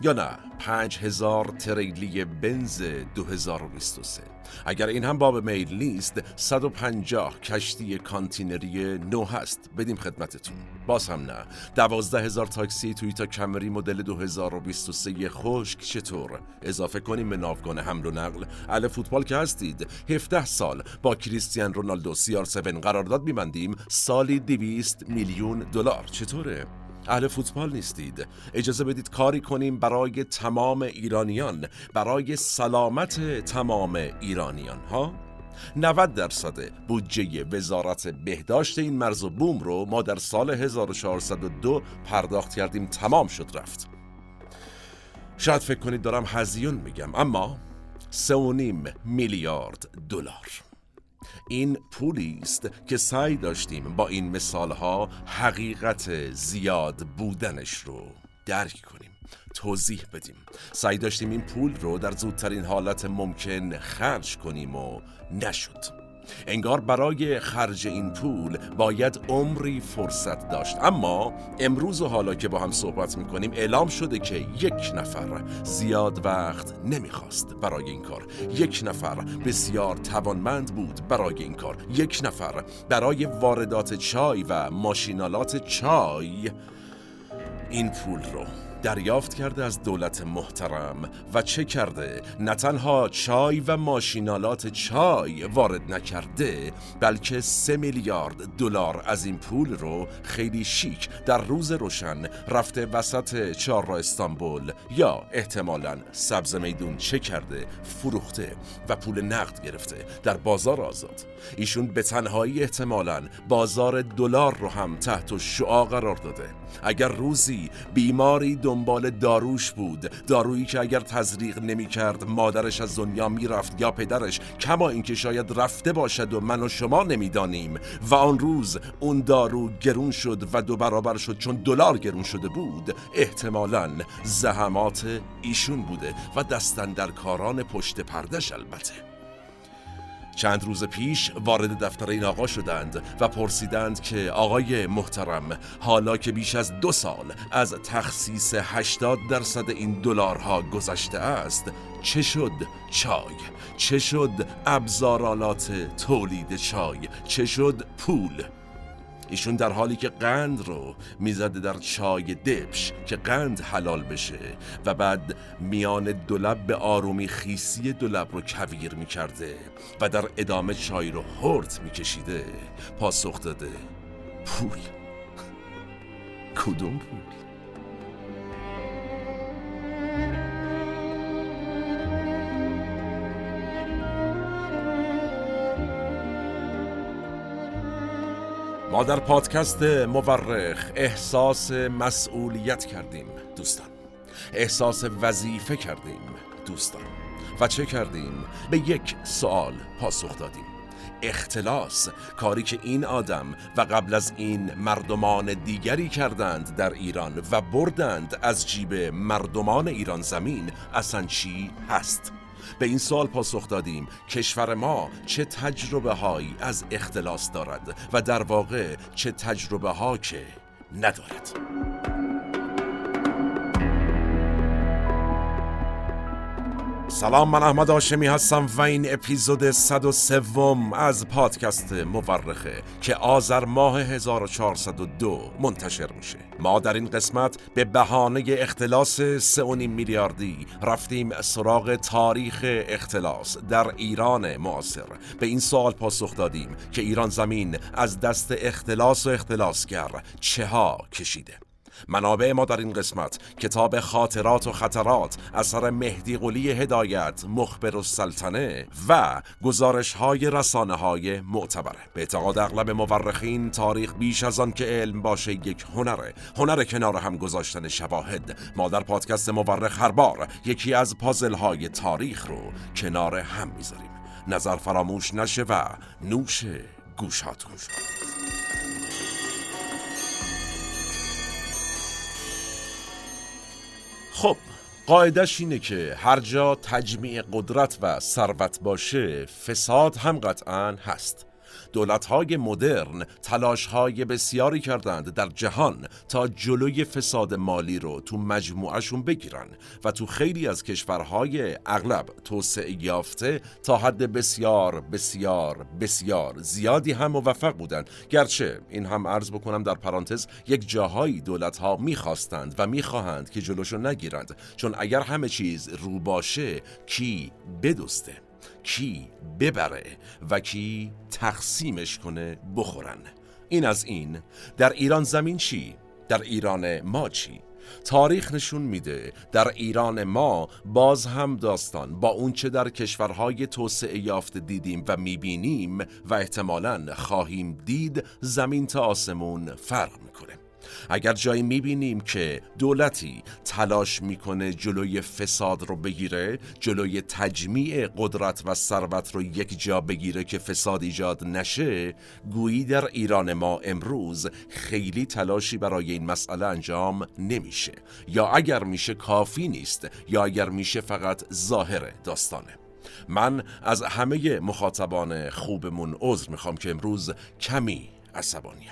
یا نه؟ 5000 تریلی بنز 2023 اگر این هم باب میل نیست 150 کشتی کانتینری نو هست. بدیم خدمتتون. باز هم نه. 12 هزار تاکسی تویتا کمری مدل 2023 خشک چطور؟ اضافه کنیم به ناوگان حمل و نقل. اهل فوتبال که هستید. 17 سال با کریستیان رونالدو CR 7 قرارداد میبندیم. سالی 200 میلیون دلار. چطوره؟ اهل فوتبال نیستید. اجازه بدید کاری کنیم برای تمام ایرانیان برای سلامت تمام ایرانیان ها؟ 90 درصد بودجه وزارت بهداشت این مرز و بوم رو ما در سال 1402 پرداخت کردیم تمام شد رفت. شاید فکر کنید دارم هزیون میگم اما 3.5 میلیارد دلار. این پولی است که سعی داشتیم با این مثالها حقیقت زیاد بودنش رو درک کنیم توضیح بدیم. سعی داشتیم این پول رو در زودترین حالت ممکن خرج کنیم و نشد. انگار برای خرج این پول باید عمری فرصت داشت. اما امروز و حالا که با هم صحبت می‌کنیم اعلام شده که یک نفر زیاد وقت نمی‌خواست برای این کار. یک نفر بسیار توانمند بود برای این کار. یک نفر برای واردات چای و ماشینالات چای این پول رو دریافت کرده از دولت محترم و چه کرده؟ نه تنها چای و ماشینالات چای وارد نکرده بلکه سه میلیارد دلار از این پول رو خیلی شیک در روز روشن رفته وسط چهار استانبول. یا احتمالا سبز میدون چه کرده؟ فروخته و پول نقد گرفته در بازار آزاد. ایشون به تنهایی احتمالا بازار دلار رو هم تحت شعا قرار داده. اگر روزی بیماری دنبال داروش بود. دارویی که اگر تزریق نمی کرد مادرش از دنیا می‌رفت یا پدرش. کما اینکه شاید رفته باشد و من و شما نمی‌دانیم. و آن روز اون دارو گرون شد و دو برابر شد چون دلار گرون شده بود. احتمالا زحمات ایشون بوده و دستن در کاران پشت پردش البته. چند روز پیش وارد دفتر این آقا شدند و پرسیدند که آقای محترم حالا که بیش از دو سال از تخصیص 80 درصد این دلارها گذشته است چه شد چای؟ چه شد ابزارالات تولید چای؟ چه شد پول؟ ایشون در حالی که قند رو می‌زده در چای دبش که قند حلال بشه و بعد میان دولب به آرومی خیسی دولب رو کویر می‌کرده و در ادامه چای رو هرت میکشیده. پاسخ داده. پول. کدوم پول؟ در پادکست مورخ احساس مسئولیت کردیم دوستان احساس وظیفه کردیم دوستان و چه کردیم؟ به یک سوال پاسخ دادیم اختلاس کاری که این آدم و قبل از این مردمان دیگری کردند در ایران و بردند از جیب مردمان ایران زمین اصلا چی هست؟ به این سوال پاسخ دادیم کشور ما چه تجربه هایی از اختلاس دارد و در واقع چه تجربه ها که ندارد. سلام من احمد آشمی هستم و این اپیزود 103 از پادکست مورخه که آذر ماه 1402 منتشر میشه. ما در این قسمت به بهانه اختلاس 3.5 میلیاردی رفتیم سراغ تاریخ اختلاس در ایران معاصر. به این سوال پاسخ دادیم که ایران زمین از دست اختلاس و اختلاسگر چه ها کشیده. منابع ما در این قسمت کتاب خاطرات و خطرات اثر مهدی قلی هدایت مخبر السلطنه و گزارش های رسانه های معتبره. به اعتقاد اغلب مورخین تاریخ بیش از آن که علم باشه یک هنره. هنر کنار هم گذاشتن شواهد. ما در پادکست مورخ هر بار یکی از پازل های تاریخ رو کنار هم می‌ذاریم. نظر فراموش نشه و نوش گوشاتون. خب قاعدش اینه که هر جا تجمیع قدرت و ثروت باشه فساد هم قطعا هست. های مدرن های بسیاری کردند در جهان تا جلوی فساد مالی رو تو مجموعهشون بگیرن و تو خیلی از کشورهای اغلب توسعه یافته تا حد بسیار بسیار بسیار زیادی هم موفق بودند گرچه این هم عرض بکنم در پرانتز یک جاهایی ها می‌خواستند و می‌خواهند که جلوشو نگیرند. چون اگر همه چیز رو باشه کی بدسته کی ببره و کی تقسیمش کنه بخورن این از این در ایران زمین چی؟ در ایران ما چی؟ تاریخ نشون میده در ایران ما باز هم داستان با اونچه در کشورهای توسعه یافته دیدیم و می‌بینیم و احتمالا خواهیم دید زمین تا آسمون فرق می‌کنه اگر جایی می‌بینیم که دولتی تلاش می‌کنه جلوی فساد رو بگیره جلوی تجمیع قدرت و ثروت رو یک جا بگیره که فساد ایجاد نشه گویی در ایران ما امروز خیلی تلاشی برای این مسئله انجام نمیشه. یا اگر میشه کافی نیست یا اگر میشه فقط ظاهر داستانه. من از همه مخاطبان خوبمون عذر می‌خوام که امروز کمی عصبانیم.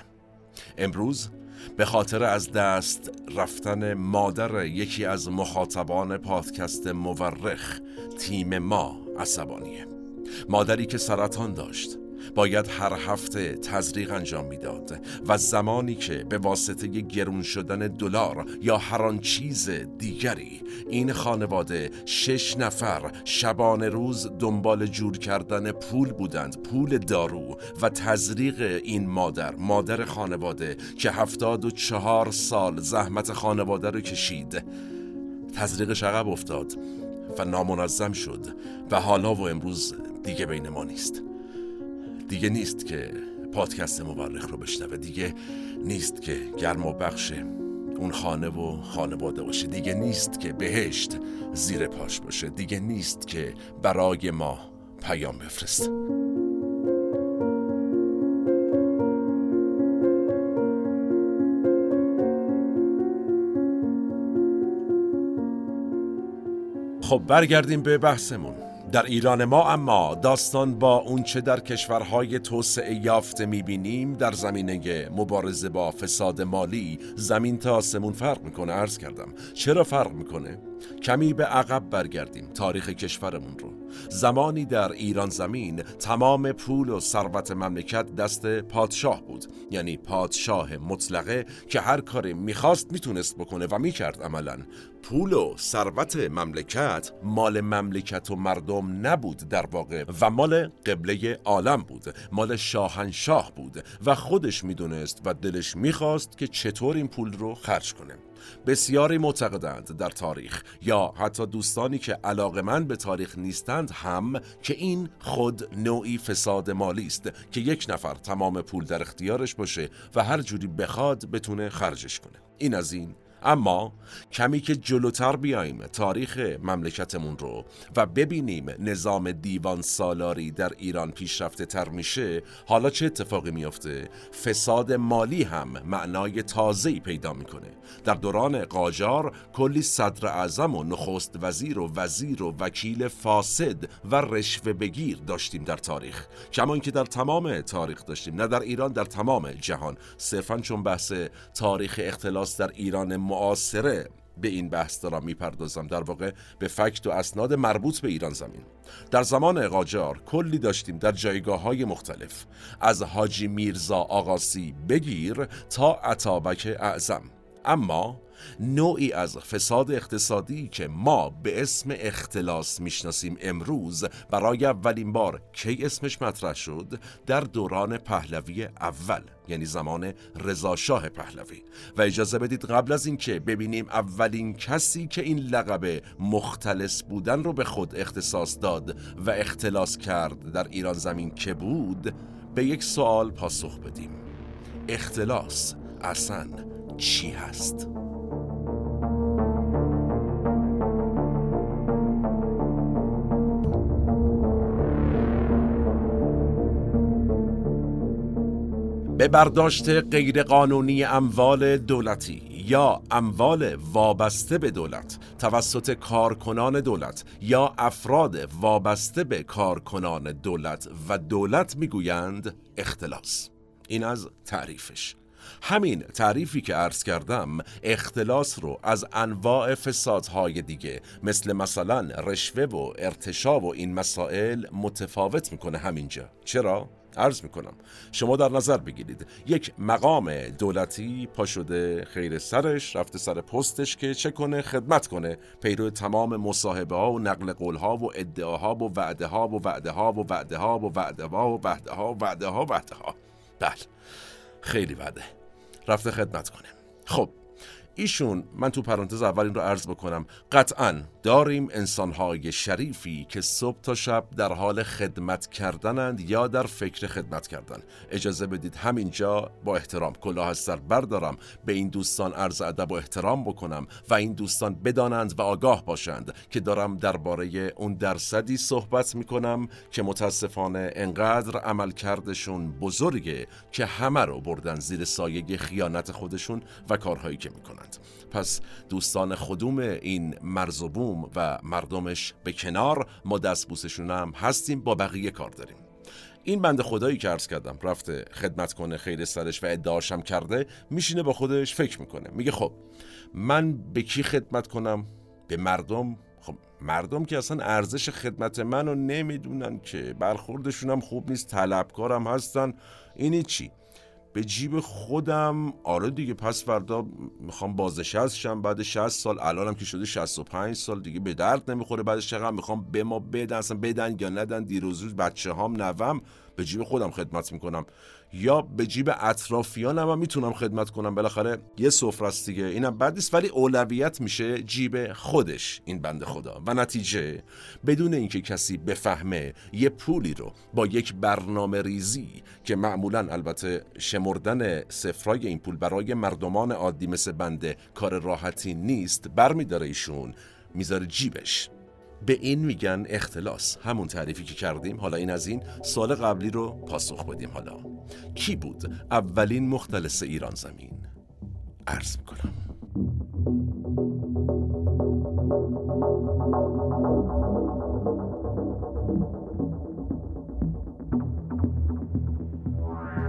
امروز به خاطر از دست رفتن مادر یکی از مخاطبان پادکست مورخ تیم ما عصبانیه. مادری که سرطان داشت. باید هر هفته تزریق انجام می‌داد و زمانی که به واسطه گرون شدن دلار یا هر آن چیز دیگری این خانواده شش نفر شبانه روز دنبال جور کردن پول بودند پول دارو و تزریق این مادر مادر خانواده که هفتاد و چهار سال زحمت خانواده رو کشید. تزریق عقب افتاد و نامنظم شد و حالا و امروز دیگه بین ما نیست. دیگه نیست که پادکست مورخ رو بشنوه. دیگه نیست که گرم و بخش اون خانه و خانواده باشه. دیگه نیست که بهشت زیر پاش باشه. دیگه نیست که برای ما پیام بفرست خب برگردیم به بحثمون. در ایران ما اما داستان با اونچه در کشورهای توسعه یافته می‌بینیم در زمینه مبارزه با فساد مالی زمین تا آسمون فرق می‌کنه عرض کردم چرا فرق می‌کنه؟ کمی به عقب برگردیم تاریخ کشورمون رو زمانی در ایران زمین تمام پول و ثروت مملکت دست پادشاه بود. یعنی پادشاه مطلقه که هر کاری می‌خواست می‌تونست بکنه و می‌کرد عملا. پول و ثروت مملکت مال مملکت و مردم نبود در واقع و مال قبله عالم بود مال شاهنشاه بود و خودش می‌دونست و دلش می‌خواست که چطور این پول رو خرج کنه. بسیاری معتقدند در تاریخ یا حتی دوستانی که علاقمند به تاریخ نیستند هم که این خود نوعی فساد مالی است که یک نفر تمام پول در اختیارش باشه و هر جوری بخواد بتونه خرجش کنه. این از این اما کمی که جلوتر بیایم تاریخ مملکتمون رو و ببینیم نظام دیوان سالاری در ایران پیشرفته تر میشه حالا چه اتفاقی میافته؟ فساد مالی هم معنای تازه‌ای پیدا می‌کنه. در دوران قاجار کلی صدر اعظم و نخست وزیر و وزیر و وکیل فاسد و رشوه بگیر داشتیم در تاریخ. کمان که در تمام تاریخ داشتیم نه در ایران در تمام جهان. صرفا چون بحث تاریخ اختلاس در ایران معاصره به این بحث دارم می‌پردازم. در واقع به فکت و اسناد مربوط به ایران زمین. در زمان قاجار کلی داشتیم در جایگاه های مختلف. از حاجی میرزا آقاسی بگیر تا عطابک اعظم. اما نوعی از فساد اقتصادی که ما به اسم اختلاس می‌شناسیم امروز برای اولین بار کی اسمش مطرح شد؟ در دوران پهلوی اول یعنی زمان رضاشاه پهلوی. و اجازه بدید قبل از اینکه ببینیم اولین کسی که این لقب مختلس بودن رو به خود اختصاص داد و اختلاس کرد در ایران زمین که بود به یک سوال پاسخ بدیم. اختلاس اصلا چی هست؟ به برداشت غیرقانونی اموال دولتی یا اموال وابسته به دولت توسط کارکنان دولت یا افراد وابسته به کارکنان دولت و دولت می‌گویند اختلاس. این از تعریفش. همین تعریفی که عرض کردم اختلاس رو از انواع فسادهای دیگه مثل مثلا رشوه و ارتشا و این مسائل متفاوت می‌کنه همینجا. چرا؟ عرض می‌کنم. شما در نظر بگیرید. یک مقام دولتی پا شده خیر سرش رفته سر پستش که چه کنه؟ خدمت کنه. پیرو تمام مصاحبه ها و نقل قول ها و ادعاها و وعده ها و وعده ها و وعده ها و وعده ها و وعده ها و وعده ها وعده ها بله. خیلی وعده. رفته خدمت کنه. خب. ایشون من تو پرانتز اول این رو عرض بکنم قطعا داریم انسانهای شریفی که صبح تا شب در حال خدمت کردنند یا در فکر خدمت کردن. اجازه بدید همینجا با احترام کلاه از سر بردارم به این دوستان عرض ادب و احترام بکنم و این دوستان بدانند و آگاه باشند که دارم درباره اون درصدی صحبت می‌کنم که متاسفانه انقدر عمل کردشون بزرگه که همه رو بردن زیر سایه خیانت خودشون و کارهایی که می‌کنند پس دوستان خودوم این مرز و بوم و مردمش به کنار ما دستبوسشون هم هستیم با بقیه کار داریم. این بند خدایی که عرض کردم رفته خدمت کنه خیر سرش و ادعاشم کرده میشینه با خودش فکر می‌کنه. میگه خب من به کی خدمت کنم؟ به مردم؟ خب مردم که اصلا ارزش خدمت منو نمی‌دونن که. برخوردشون هم خوب نیست طلبکارم هستن. اینی چی؟ به جیب خودم. آره دیگه پس فردا می‌خوام بازنشست شم. بعد 60 سال الانم که شده 65 سال دیگه به درد نمی‌خوره بعدش چقدر می‌خوام به ما بدن اصلا بدن یا ندن دیروز روز بچه هام نوم به جیب خودم خدمت می‌کنم. یا به جیب اطرافیانم هم می‌تونم خدمت کنم. بالاخره یه سفره است دیگه. اینم بد نیست ولی اولویت میشه جیب خودش این بند خدا. و نتیجه بدون اینکه کسی بفهمه یه پولی رو با یک برنامه ریزی که معمولا البته شمردن سفرای این پول برای مردمان عادی مثل بنده کار راحتی نیست برمیداره ایشون می‌ذاره جیبش. به این میگن اختلاس. همون تعریفی که کردیم. حالا این از این سال قبلی رو پاسخ بدیم حالا. کی بود اولین مختلس ایران زمین؟ عرض می‌کنم.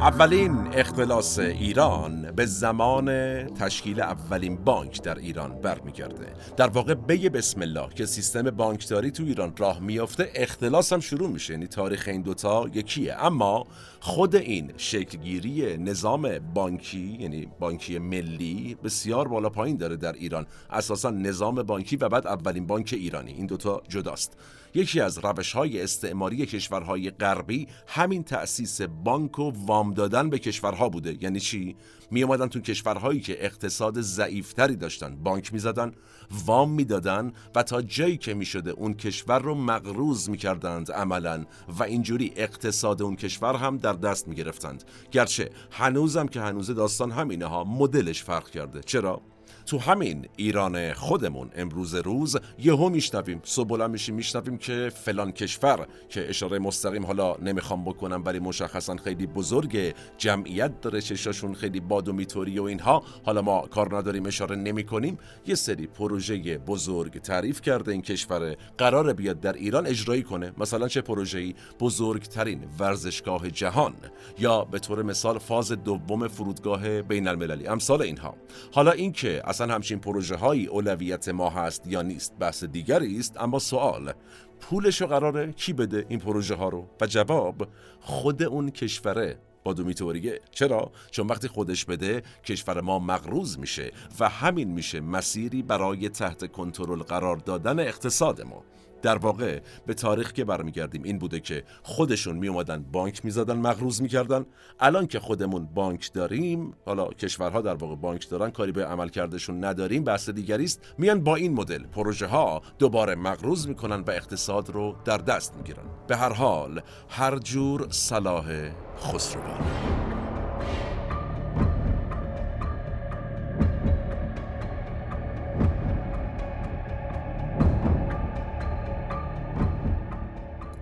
اولین اختلاس ایران به زمان تشکیل اولین بانک در ایران برمیگرده. در واقع بگه بسم الله که سیستم بانکداری تو ایران راه میافته اختلاس هم شروع میشه. یعنی تاریخ این دوتا یکیه. اما خود این شکلگیری نظام بانکی یعنی بانکی ملی بسیار بالا پایین داره در ایران. اساسا نظام بانکی و بعد اولین بانک ایرانی. این دوتا جداست. یکی از روش های استعماری کشورهای غربی همین تأسیس بانک و وام دادن به کشورها بوده. یعنی چی؟ می اومدن تو کشورهایی که اقتصاد ضعیفتری داشتن. بانک می‌زدن وام می‌دادن و تا جایی که می‌شده اون کشور رو مقروض می‌کردند عملا و اینجوری اقتصاد اون کشور هم در دست می‌گرفتند. گرچه هنوزم که هنوز داستان همینه ها مدلش فرق کرده. چرا؟ تو همین ایران خودمون امروز روز یهو میشنویم صبح بلند میشیم میشنویم که فلان کشور که اشاره مستقیم حالا نمی‌خوام بکنم ولی مشخصا خیلی بزرگ جمعیت داره چشاشون خیلی باد و میتوری و اینها. حالا ما کار نداریم اشاره نمی کنیم یه سری پروژه بزرگ تعریف کرده این کشور. قرار بیاد در ایران اجرایی کنه. مثلا چه پروژه‌ای؟ بزرگترین ورزشگاه جهان. یا به طور مثال فاز دوم فرودگاه بین المللی امثال اینها. حالا اینکه اصلا همچین پروژه هایی اولویت ما هست یا نیست؟ بحث دیگری است اما سوال پولش رو قراره کی بده این پروژه ها رو؟ و جواب خود اون کشوره با دومیتوریه چرا؟ چون وقتی خودش بده کشور ما مغروز میشه و همین میشه مسیری برای تحت کنترل قرار دادن اقتصاد ما. در واقع به تاریخ که برمیگردیم این بوده که خودشون می اومدن بانک می‌زدن مغروز می‌کردن. الان که خودمون بانک داریم حالا کشورها در واقع بانک دارن کاری به عمل کردشون نداریم بحث دیگری است. میان با این مدل پروژه ها دوباره مغروز می‌کنن و اقتصاد رو در دست می‌گیرن. به هر حال هر جور صلاح خسروان.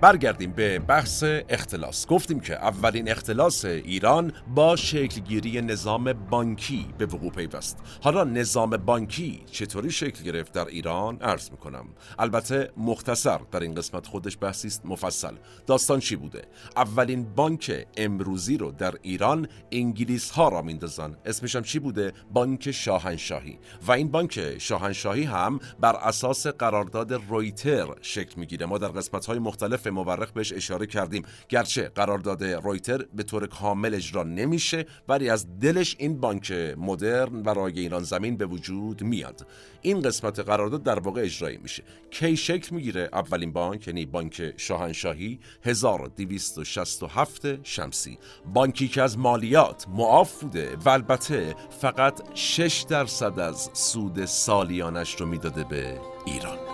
برگردیم به بحث اختلاس. گفتیم که اولین اختلاس ایران با شکلگیری نظام بانکی به وقوع پیوست. حالا نظام بانکی چطوری شکل گرفت در ایران؟ عرض می‌کنم. البته مختصر در این قسمت خودش بحثی است مفصل. داستان چی بوده؟ اولین بانک امروزی رو در ایران انگلیس ها را میندازن. اسمش هم چی بوده؟ بانک شاهنشاهی. و این بانک شاهنشاهی هم بر اساس قرارداد رویتر شکل می‌گیره. ما در قسمت های مختلف مورخ بهش اشاره کردیم. گرچه قرارداد رویتر به طور کامل اجرا نمیشه ولی از دلش این بانک مدرن برای ایران زمین به وجود میاد. این قسمت قرارداد در واقع اجرایی میشه. کی شکل می‌گیره؟ اولین بانک یعنی بانک شاهنشاهی 1267 شمسی. بانکی که از مالیات معاف بوده و البته فقط 6 درصد از سود سالیانش رو می‌داده به ایران.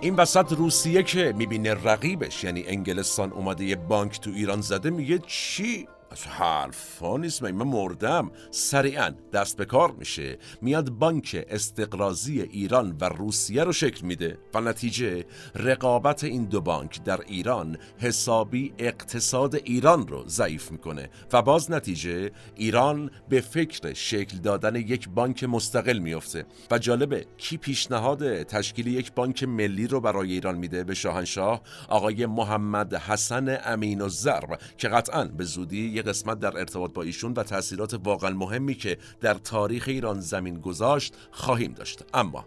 این وسط روسیه که می‌بینه رقیبش یعنی انگلستان اومده یه بانک تو ایران زده میگه چی؟ حرفا نیست من مردم. سریعا دست به کار میشه. میاد بانک استقرازی ایران و روسیه رو شکل میده. و نتیجه رقابت این دو بانک در ایران حسابی اقتصاد ایران رو ضعیف می‌کنه. و باز نتیجه ایران به فکر شکل دادن یک بانک مستقل میفته و جالبه کی پیشنهاد تشکیل یک بانک ملی رو برای ایران میده به شاهنشاه؟ آقای محمد حسن امین و زرب که قطعا به زودی یه قسمت در ارتباط با ایشون و تاثیرات واقعا مهمی که در تاریخ ایران زمین گذاشت خواهیم داشت. اما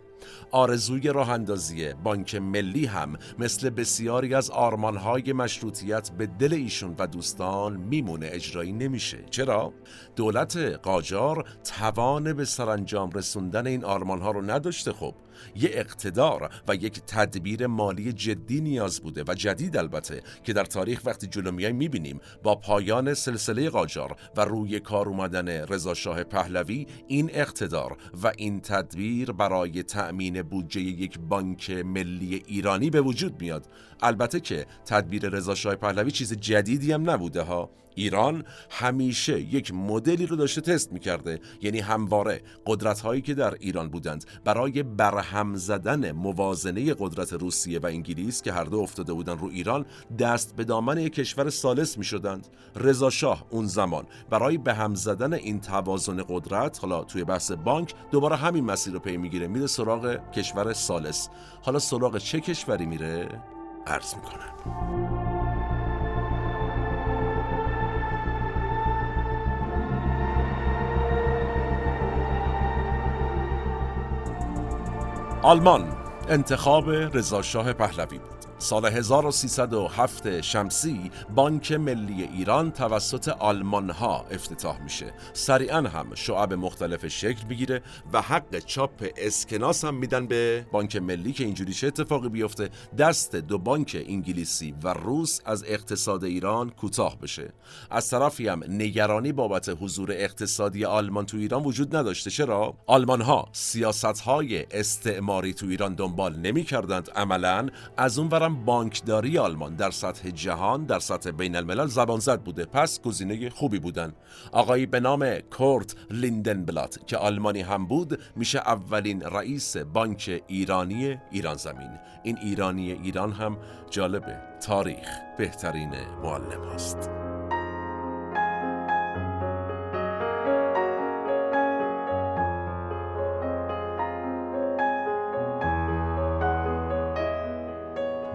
آرزوی راه اندازی بانک ملی هم مثل بسیاری از آرمانهای مشروطیت به دل ایشون و دوستان میمونه اجرایی نمیشه. چرا؟ دولت قاجار توان به سرانجام رسوندن این آرمانها رو نداشته. خب یه اقتدار و یک تدبیر مالی جدی نیاز بوده و جدید البته که در تاریخ وقتی جلو میای می‌بینیم با پایان سلسله قاجار و روی کار اومدن رضا شاه پهلوی این اقتدار و این تدبیر برای تأمین بودجه یک بانک ملی ایرانی به وجود میاد. البته که تدبیر رضا شاه پهلوی چیز جدیدی هم نبوده ها. ایران همیشه یک مدلی رو داشته تست می‌کرده یعنی همواره قدرت هایی که در ایران بودند برای برهم زدن موازنه قدرت روسیه و انگلیس که هر دو افتاده بودن رو ایران دست به دامن یک کشور سالس می‌شدند. رضا شاه اون زمان برای به هم زدن این توازن قدرت حالا توی بحث بانک دوباره همین مسیر رو پی می‌گیره میره سراغ کشور سالس حالا سراغ چه کشوری میره؟ عرض می‌کنم. آلمان انتخاب رضاشاه پهلوی بود. سال 1307 شمسی بانک ملی ایران توسط آلمان ها افتتاح میشه. سریعا هم شعب مختلف شکل بگیره و حق چاپ اسکناس هم میدن به بانک ملی که اینجوری چه اتفاقی بیفته. دست دو بانک انگلیسی و روس از اقتصاد ایران کوتاه بشه. از طرفی هم نگرانی بابت حضور اقتصادی آلمان تو ایران وجود نداشته. چرا؟ آلمان ها سیاست های استعماری تو ایران دنبال نمی کردند عملا از اون بانکداری آلمان. در سطح جهان در سطح بین الملل زبان زد بوده. پس گزینه خوبی بودن. آقایی به نام کورت لیندنبلات که آلمانی هم بود میشه اولین رئیس بانک ایرانی ایران زمین. این ایرانی ایران هم جالبه. تاریخ بهترین معلم است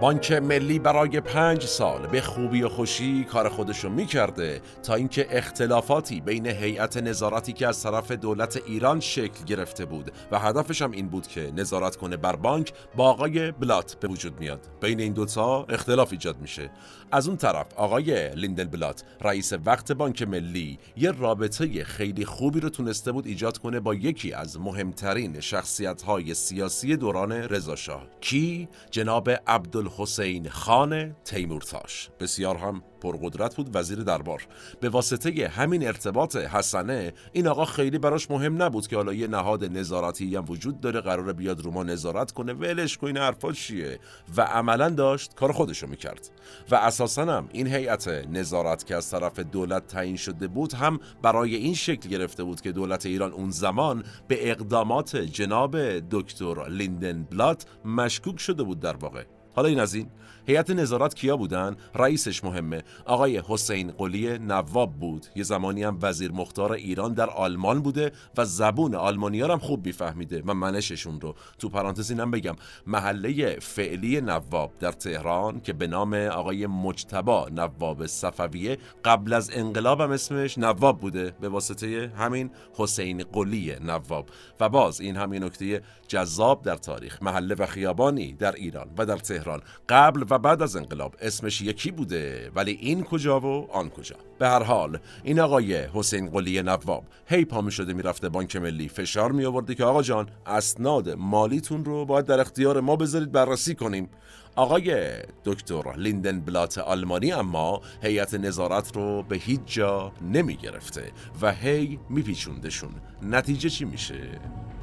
بانک ملی برای پنج سال به خوبی و خوشی کار خودشو می‌کرده تا اینکه اختلافاتی بین هیئت نظارتی که از طرف دولت ایران شکل گرفته بود و هدفش هم این بود که نظارت کنه بر بانک با آقای بلات به وجود میاد. بین این دوتا اختلاف ایجاد میشه. از اون طرف آقای لیندل بلات رئیس وقت بانک ملی یه رابطه خیلی خوبی رو تونسته بود ایجاد کنه با یکی از مهمترین شخصیت های سیاسی دوران رضاشاه. کی؟ جناب عبدال الحسین خان تیمورتاش. بسیار هم پرقدرت بود وزیر دربار. به واسطه همین ارتباط حسنه این آقا خیلی براش مهم نبود که حالا یه نهاد نظارتی هم وجود داره قرار بیاد رو نظارت کنه. ولش کن این حرفا چیه؟ و عملا داشت کار خودشو می‌کرد. و اساسا هم این هیئت نظارت که از طرف دولت تعیین شده بود هم برای این شکل گرفته بود که دولت ایران اون زمان به اقدامات جناب دکتر لیندن بلات مشکوک شده بود در واقع. حالا این از این. هیئت نظارت کیا بودن؟ رئیسش مهمه. آقای حسین قلی نواب بود. یه زمانی هم وزیر مختار ایران در آلمان بوده و زبون آلمانیا هم خوب میفهمیده و منششون رو. تو پرانتز اینم بگم. محله فعلی نواب در تهران که به نام آقای مجتبا نواب صفویه قبل از انقلاب هم اسمش نواب بوده. به واسطه همین حسین قلی نواب. و باز این همین نکته جذاب در تاریخ محله و خیابانی در ایران و در تهران. قبل و بعد از انقلاب اسمش یکی بوده ولی این کجا و آن کجا؟ به هر حال این آقای حسین قلی نواب هی پا می شده می‌رفته بانک ملی. فشار می آورده که آقا جان اسناد مالیتون رو باید در اختیار ما بذارید بررسی کنیم. آقای دکتر لیندن بلات آلمانی اما هیئت نظارت رو به هیچ جا نمی گرفته و هی میپیچوندشون نتیجه چی میشه؟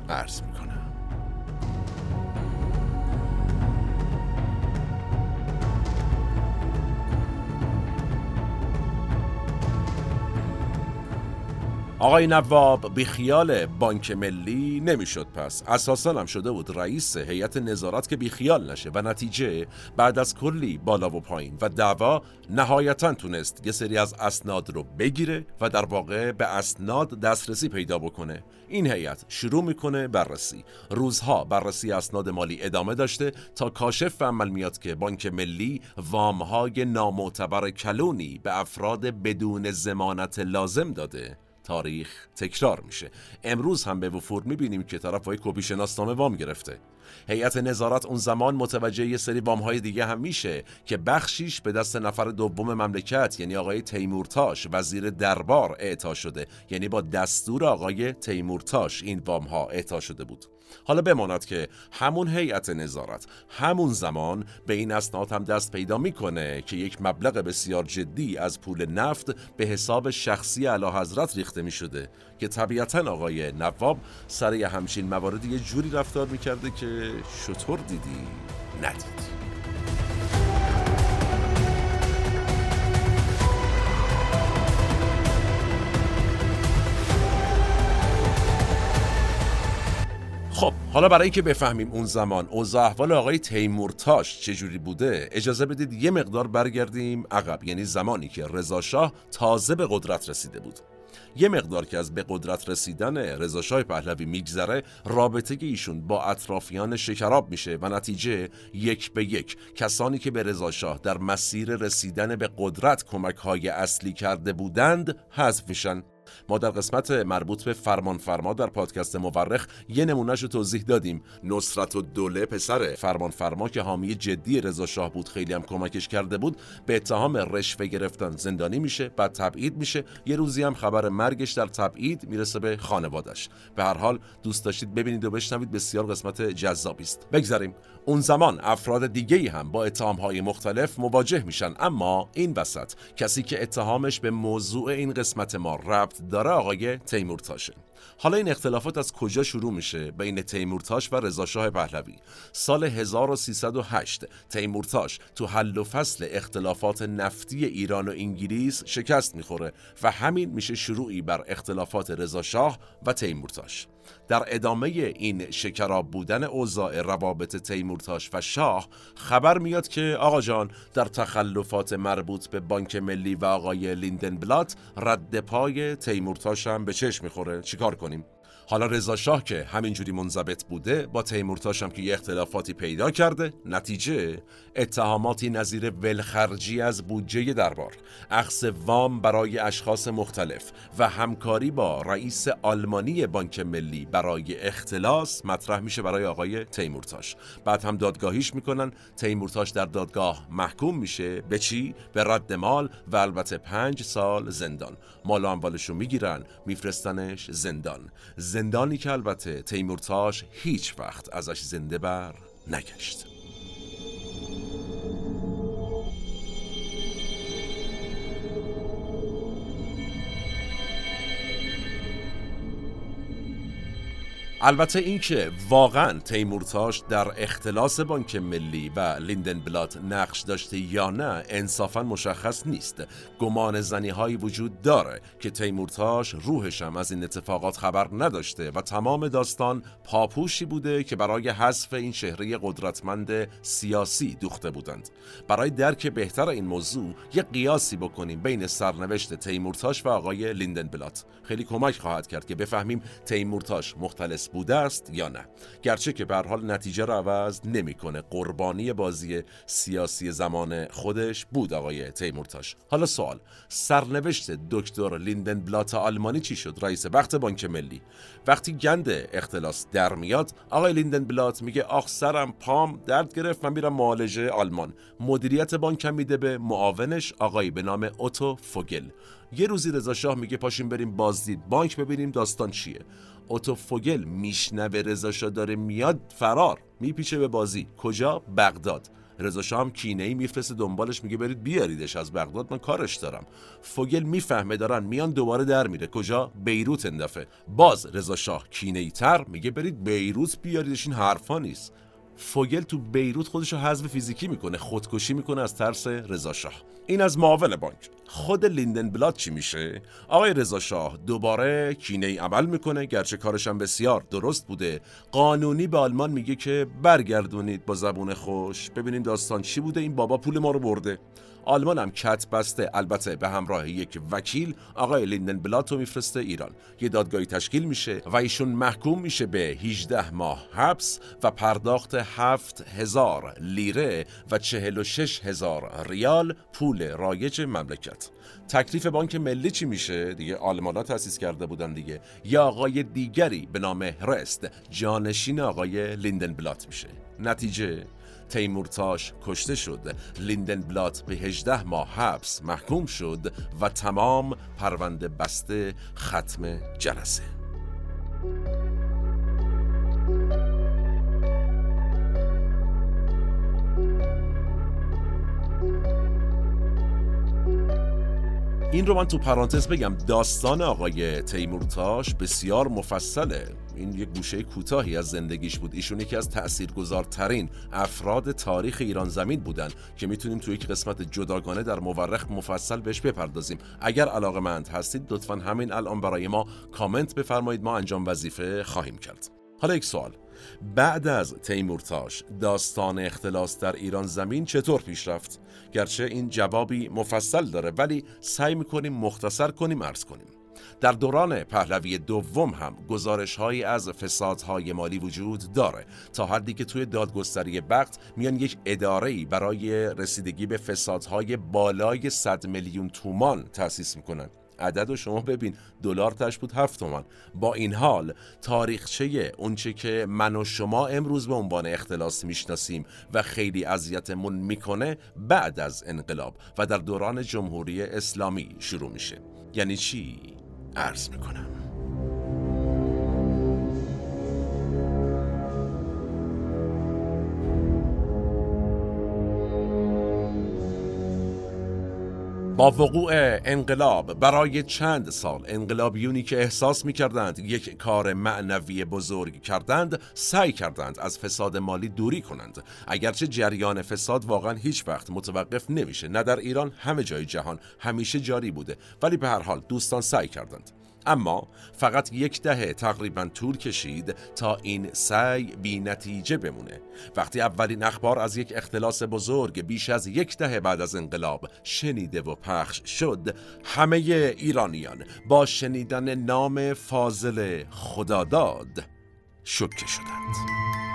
عرض می‌کنم. آقای نواب بیخیال بانک ملی نمی‌شد پس. اساسا هم شده بود رئیس هیئت نظارت که بیخیال نشه و نتیجه بعد از کلی بالا و پایین و دعوا نهایتا تونست یه سری از اسناد رو بگیره و در واقع به اسناد دسترسی پیدا بکنه. این هیئت شروع می‌کنه بررسی. روزها بررسی اسناد مالی ادامه داشته تا کاشف عمل میاد که بانک ملی وامهای نامعتبر کلونی به افراد بدون زمانت لازم داده. تاریخ تکرار میشه. امروز هم به وفور می‌بینیم که طرف های کپی شناسنامه وام گرفته. هیئت نظارت اون زمان متوجه یه سری وام های دیگه هم میشه که بخشیش به دست نفر دوم مملکت یعنی آقای تیمورتاش وزیر دربار اعطا شده. یعنی با دستور آقای تیمورتاش این وام ها اعطا شده بود. حالا بماند که همون هیئت نظارت همون زمان به این اسناد هم دست پیدا می‌کنه که یک مبلغ بسیار جدی از پول نفت به حساب شخصی اعلی حضرت ریخته می شده که طبیعتا آقای نواب سر همچین مواردی یه جوری رفتار می‌کرده که شطور دیدی؟ ندید. خب حالا برای اینکه بفهمیم اون زمان اوضاع احوال آقای تیمورتاش چجوری بوده اجازه بدید یه مقدار برگردیم عقب یعنی زمانی که رضا شاه تازه به قدرت رسیده بود. یه مقدار که از به قدرت رسیدن رضا پهلوی میگذره رابطه ایشون با اطرافیان شکراب میشه و نتیجه یک به یک. کسانی که به رضا در مسیر رسیدن به قدرت کمک های اصلی کرده بودند حذف میشن. ما در قسمت مربوط به فرمان فرما در پادکست مورخ یه نمونهش رو توضیح دادیم. نصرت و دوله پسر فرمان فرما که حامی جدی رضا شاه بود خیلی هم کمکش کرده بود به اتهام رشوه گرفتن زندانی میشه بعد تبعید میشه. یه روزی هم خبر مرگش در تبعید می‌رسه به خانوادش به هر حال دوست داشتید ببینید و بشنوید بسیار قسمت جذابی است. بگذاریم اون زمان افراد دیگه هم با های مختلف مواجه میشن. اما این وسط کسی که اتهامش به موضوع این قسمت ما ربط داره آقای تیمورتاشه. حالا این اختلافات از کجا شروع میشه؟ بین تیمورتاش و رضاشاه پهلوی. سال 1308 تیمورتاش تو حل و فصل اختلافات نفتی ایران و انگلیس شکست می‌خوره و همین میشه شروعی بر اختلافات رضاشاه و تیمورتاش. در ادامه این شکراب بودن اوضاع روابط تیمورتاش و شاه خبر میاد که آقا جان در تخلفات مربوط به بانک ملی و آقای لیندن بلات رد پای تیمورتاش هم به چشم می‌خوره. چیکار کنیم؟ حالا رضا شاه که همینجوری منضبط بوده با تیمورتاش هم که یه اختلافاتی پیدا کرده. نتیجه؟ اتهاماتی نظیر ولخرجی از بودجه دربار. اخص وام برای اشخاص مختلف و همکاری با رئیس آلمانی بانک ملی برای اختلاس مطرح میشه برای آقای تیمورتاش. بعد هم دادگاهیش می‌کنن. تیمورتاش در دادگاه محکوم میشه. به چی؟ به رد مال و البته پنج سال زندان. مال و اموالش رو می‌گیرن. میفرستنش زندان. زندانی که البته تیمورتاش هیچ وقت ازش زنده بر نگشت. البته اینکه واقعا تیمورتاش در اختلاس بانک ملی و لیندن بلات نقش داشته یا نه انصافا مشخص نیست. گمان زنی هایی وجود داره که تیمورتاش روحش هم از این اتفاقات خبر نداشته و تمام داستان پاپوشی بوده که برای حذف این شهره قدرتمند سیاسی دوخته بودند. برای درک بهتر این موضوع یه قیاسی بکنیم بین سرنوشت تیمورتاش و آقای لیندن بلات خیلی کمک خواهد کرد که بفهمیم تیمورتاش مختلس بوده است یا نه. گرچه که به حال نتیجه رو عوض نمی‌کنه. قربانی بازی سیاسی زمان خودش بود آقای تیمورتاش. حالا سوال سرنوشت دکتر لیندن بلات آلمانی چی شد؟ رئیس وقت بانک ملی. وقتی گند اختلاس در میاد آقای لیندن بلات میگه آخ سرم پام درد گرفت من میرم معالجه آلمان. مدیریت بانک میده به معاونش آقایی به نام اوتو فوگل. یه روزی رضا شاه میگه پاشیم بریم بازدید. بانک ببینیم داستان چیه. اوتو فوگل میشنوه رضا شاه داره میاد فرار میپیچه به بازی. کجا؟ بغداد. رضا هم کینه ای میفرسته دنبالش میگه برید بیاریدش. از بغداد من کارش دارم. فوگل می‌فهمه دارن میان دوباره در میره. کجا؟ بیروت این دفعه باز رضا شاه کینه ای تر میگه برید بیروت بیاریدش. این حرفا نیست. فوگل تو بیروت خودش رو حذف فیزیکی می‌کنه خودکشی می‌کنه از ترس رضا این از معاون بانک. خود لیندن بلات چی میشه؟ آقای رضا شاه دوباره کینه ای عمل می‌کنه گرچه کارش هم بسیار درست بوده. قانونی به آلمان میگه که برگردونید با زبون خوش. ببینین داستان چی بوده این بابا پول ما رو برده. آلمان هم کت بسته البته به همراه یک وکیل آقای لیندن بلاتو میفرسته ایران. یه دادگاهی تشکیل میشه و ایشون محکوم میشه به 18 ماه حبس و پرداخت 7000 لیره و 46 هزار ریال پول رایج مملکت. تکلیف بانک ملی چی میشه؟ دیگه آلمانا تأسیس کرده بودن دیگه. یا آقای دیگری به نام رست جانشین آقای لیندن بلات میشه. نتیجه؟ تیمورتاش کشته شد. لیندن بلات به 18 ماه حبس محکوم شد و تمام پرونده بسته ختم جلسه. این رو من تو پرانتز بگم. داستان آقای تیمورتاش بسیار مفصله. این یک گوشه کوتاهی از زندگیش بود. ایشون یکی از تاثیرگذارترین افراد تاریخ ایران زمین بودن که می‌تونیم تو یک قسمت جداگانه در مورخ مفصل بهش بپردازیم. اگر علاقه مند هستید لطفا همین الان برای ما کامنت بفرمایید. ما انجام وظیفه خواهیم کرد. حالا یک سوال. بعد از تیمورتاش داستان اختلاس در ایران زمین چطور پیش رفت؟ گرچه این جوابی مفصل داره ولی سعی می‌کنیم مختصر کنیم ارز کنیم. در دوران پهلوی دوم هم گزارش هایی از فسادهای مالی وجود داره. تا حدی که توی دادگستری وقت میان یک اداره برای رسیدگی به فسادهای بالای 100 میلیون تومان تأسیس می‌کنن. عدد و شما ببین. دلار تش بود هفت تومن با این حال تاریخچه اونچه که من و شما امروز به عنوان اختلاس می‌شناسیم و خیلی اذیتمون می‌کنه بعد از انقلاب و در دوران جمهوری اسلامی شروع میشه. یعنی چی؟ عرض می‌کنم. با وقوع انقلاب برای چند سال انقلابیونی که احساس می کردند یک کار معنوی بزرگ کردند سعی کردند از فساد مالی دوری کنند. اگرچه جریان فساد واقعا هیچ وقت متوقف نمیشه نه در ایران همه جای جهان همیشه جاری بوده ولی به هر حال دوستان سعی کردند. اما فقط یک دهه تقریبا طول کشید تا این سعی بی نتیجه بمونه. وقتی اولین اخبار از یک اختلاس بزرگ بیش از یک دهه بعد از انقلاب شنیده و پخش شد همه ایرانیان با شنیدن نام فاضل خداداد شکه شدند.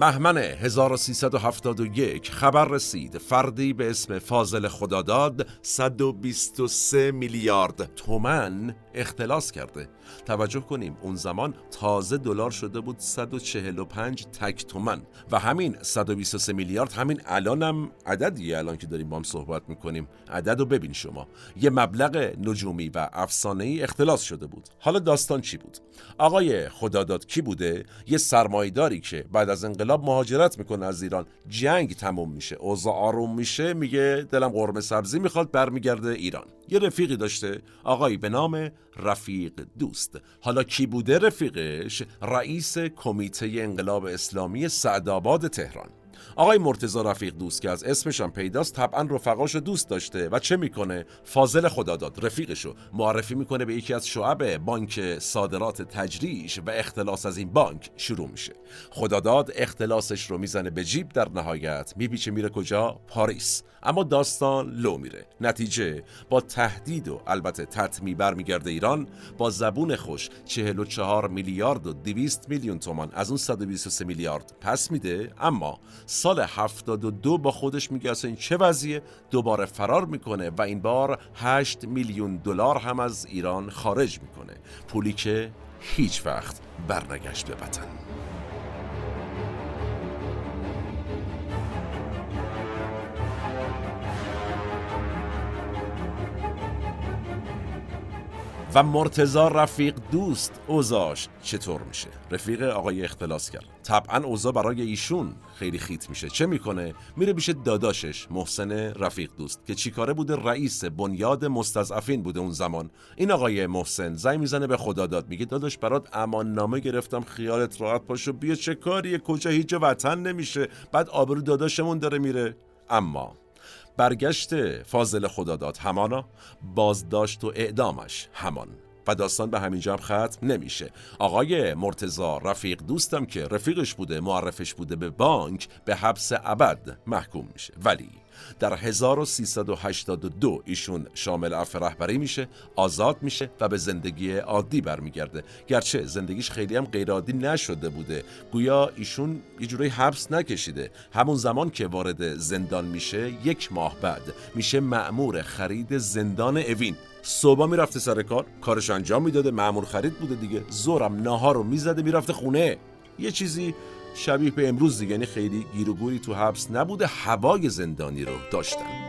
بهمن 1371 خبر رسید. فردی به اسم فاضل خداداد 123 میلیارد تومن اختلاس کرده. توجه کنیم اون زمان تازه دلار شده بود 145 تک تومن. و همین 123 میلیارد همین الانم عددیه الان که داریم با هم صحبت می‌کنیم. عدد رو ببین شما. یه مبلغ نجومی و افسانه ای اختلاس شده بود. حالا داستان چی بود؟ آقای خداداد کی بوده؟ یه سرمایداری که بعد از انقلاب انقلاب مهاجرت می‌کنه از ایران. جنگ تموم میشه اوضاع آروم میشه میگه دلم قرمه سبزی می‌خواد برمیگرده ایران. یه رفیقی داشته آقایی به نام رفیق دوست. حالا کی بوده رفیقش؟ رئیس کمیته انقلاب اسلامی سعدآباد تهران. آقای مرتزا رفیق دوست که از اسمش هم پیداست طبعا رفقاشو دوست داشته. و چه می‌کنه؟ فاضل خداداد رفیقشو معرفی می‌کنه به یکی از شعب بانک صادرات تجریش و اختلاس از این بانک شروع میشه. خداداد اختلاسش رو می‌زنه به جیب در نهایت. میپیچه میره کجا؟ پاریس. اما داستان لو میره. نتیجه با تهدید و البته تطمی برمیگرده ایران با زبون خوش 44 میلیارد و 200 میلیون تومان. از اون 123 میلیارد پس میده. اما سال 72 با خودش میگه اصلا این چه وضعیه؟ دوباره فرار می‌کنه و این بار 8 میلیون دلار هم از ایران خارج می‌کنه. پولی که هیچ وقت برنگشت به وطن. و مرتزا رفیق دوست اوزاش چطور میشه؟ رفیق آقای اختلاس کرد طبعا اوزا برای ایشون خیلی خیت میشه. چه می‌کنه؟ میره بیشه داداشش محسن رفیق دوست که چیکاره بوده؟ رئیس بنیاد مستضعفین بوده اون زمان. این آقای محسن زنگ می‌زنه به خدا داد میگه داداش برات امان نامه گرفتم خیالت راحت پاشو بیا چه کاریه؟ کجا؟ هیچ وطن نمیشه. بعد آبرو داداشمون داره میره. اما برگشت فاضل خداداد همانا. بازداشت و اعدامش همان. و داستان به همینجا هم ختم نمیشه. آقای مرتزا رفیق دوستم که رفیقش بوده معرفش بوده به بانک به حبس ابد محکوم میشه. ولی در 1382 ایشون شامل عفو رهبری میشه آزاد میشه و به زندگی عادی برمیگرده. گرچه زندگیش خیلی هم غیرعادی نشده بوده. گویا ایشون یه جورایی حبس نکشیده. همون زمان که وارد زندان میشه یک ماه بعد میشه معمور خرید زندان اوین. صبح می‌رفته سر کار کارش انجام می‌داده. معمور خرید بوده دیگه. زورم ناهار رو می‌زده می‌رفته خونه. یه چیزی شبیه به امروز دیگه یعنی خیلی گیر و گوری تو حبس نبوده. هوای زندانی رو داشتن.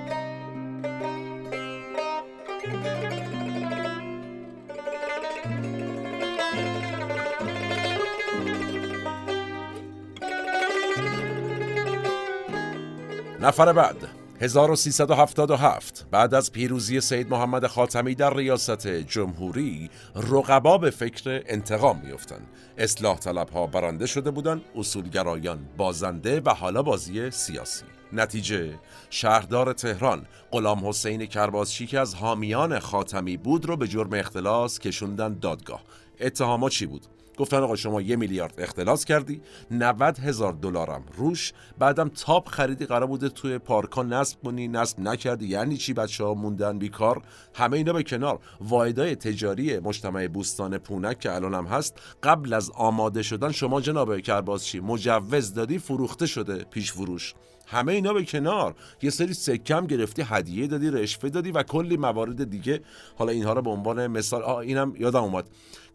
نفر بعد. 1377 بعد از پیروزی سید محمد خاتمی در ریاست جمهوری رقبا به فکر انتقام میافتند. اصلاح طلب ها برنده شده بودند اصولگرایان بازنده و حالا بازی سیاسی. نتیجه شهردار تهران غلام حسین کرباسچی که از حامیان خاتمی بود رو به جرم اختلاس کشوندن دادگاه. اتهامات چی بود؟ گفتن آقا شما یه میلیارد اختلاس کردی 90 هزار دلارم روش. بعدم تاپ خریدی قرار بوده توی پارکا نصب کنی نصب نکردی. یعنی چی بچه ها موندن بیکار؟ همه اینا به کنار. واحدای تجاری مجتمع بوستان پونک که الان هم هست قبل از آماده شدن شما جناب کربازچی مجوز دادی فروخته شده پیش فروش. همه اینا به کنار. یه سری سکم گرفتی هدیه دادی رشوه دادی و کلی موارد دیگه. حالا اینها رو به عنوان مثال آه اینم یادم اومد.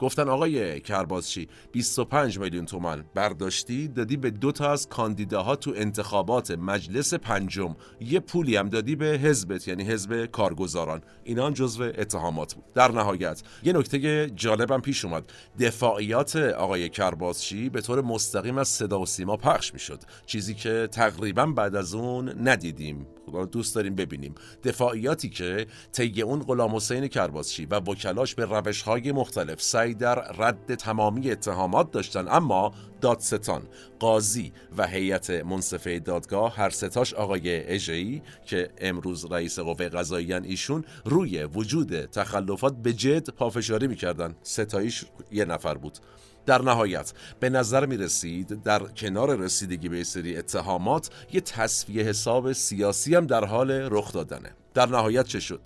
گفتن آقای کربازچی 25 میلیون تومن برداشتی دادی به دو تا از کاندیداها تو انتخابات مجلس پنجم. یه پولی هم دادی به حزبت یعنی حزب کارگزاران. اینا جزو اتهامات بود. در نهایت یه نکته جالبم پیش اومد. دفاعیات آقای کربازچی به طور مستقیم از صدا و سیما پخش می‌شد. چیزی که تقریبا بعد از اون ندیدیم. دوست داریم ببینیم. دفاعیاتی که طی اون غلام حسین کربازچی و وکلاش به روش های مختلف سعی در رد تمامی اتهامات داشتن. اما دادستان قاضی و هیئت منصفه دادگاه هر ستاش آقای اژه‌ای که امروز رئیس قوه قضاییان ایشون روی وجود تخلفات به جد پافشاری می‌کردن. ستایش یه نفر بود. در نهایت به نظر می رسید در کنار رسیدگی به سری اتهامات یه تصفیه حساب سیاسی هم در حال رخ دادنه. در نهایت چه شد؟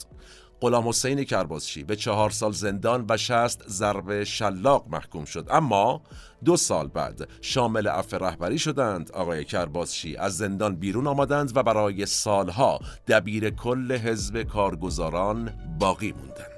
غلام حسین کربازچی به چهار سال زندان و شست ضرب شلاق محکوم شد. اما دو سال بعد شامل عفو رهبری شدند. آقای کربازچی از زندان بیرون آمدند و برای سالها دبیر کل حزب کارگزاران باقی موندند.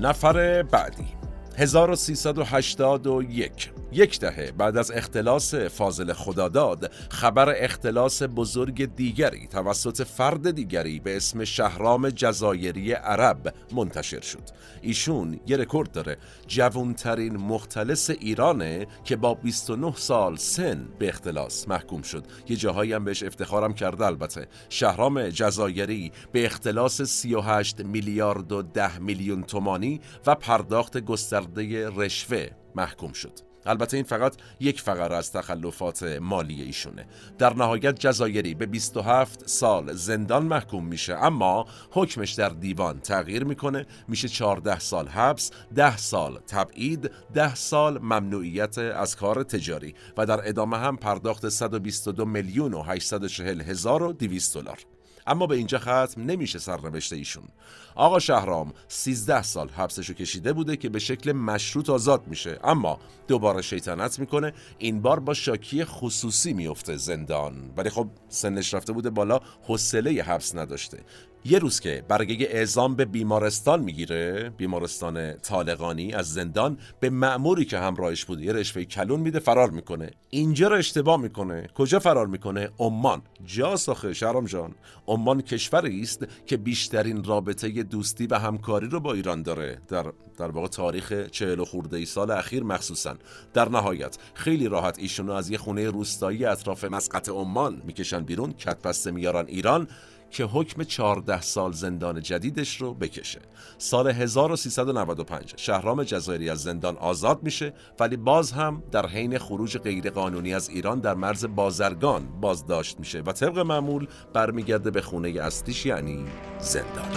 نفر بعدی. 1381 یک دهه بعد از اختلاس فاضل خداداد خبر اختلاس بزرگ دیگری توسط فرد دیگری به اسم شهرام جزایری عرب منتشر شد. ایشون یه رکورد داره. جوانترین مختلس ایرانه که با 29 سال سن به اختلاس محکوم شد. یه جاهایی هم بهش افتخارم کرده البته. شهرام جزایری به اختلاس 38 میلیارد و 10 میلیون تومانی و پرداخت گسترده رشوه محکوم شد. البته این فقط یک فقره از تخلفات مالی ایشونه. در نهایت جزایری به 27 سال زندان محکوم میشه اما حکمش در دیوان تغییر می‌کنه. میشه 14 سال حبس 10 سال تبعید 10 سال ممنوعیت از کار تجاری و در ادامه هم پرداخت 122 میلیون و 840 هزار و 200 دلار. اما به اینجا ختم نمیشه سرنوشت ایشون. آقا شهرام 13 سال حبسشو کشیده بوده که به شکل مشروط آزاد میشه. اما دوباره شیطنت می‌کنه این بار با شاکی خصوصی میفته زندان. ولی خب سنش رفته بوده بالا حوصله حبس نداشته. یه روز که برگه اعزام به بیمارستان می‌گیره بیمارستان طالقانی از زندان به معموری که همراهش بود یه رشوه کلون میده فرار می‌کنه. اینجا رو اشتباه می‌کنه. کجا فرار می‌کنه؟ عمان. جا ساخه شهرام جان. عمان کشوری است که بیشترین رابطه دوستی و همکاری رو با ایران داره. در در واقع تاریخ چهل خورده ای سال اخیر مخصوصا. در نهایت خیلی راحت ایشونو از یه خونه روستایی اطراف مسقط عمان می‌کشن بیرون. کت میارن ایران. که حکم 14 سال زندان جدیدش رو بکشه. سال 1395 شهرام جزایری از زندان آزاد میشه ولی باز هم در حین خروج غیرقانونی از ایران در مرز بازرگان بازداشت میشه و طبق معمول برمیگرده به خونه اصلیش یعنی زندان.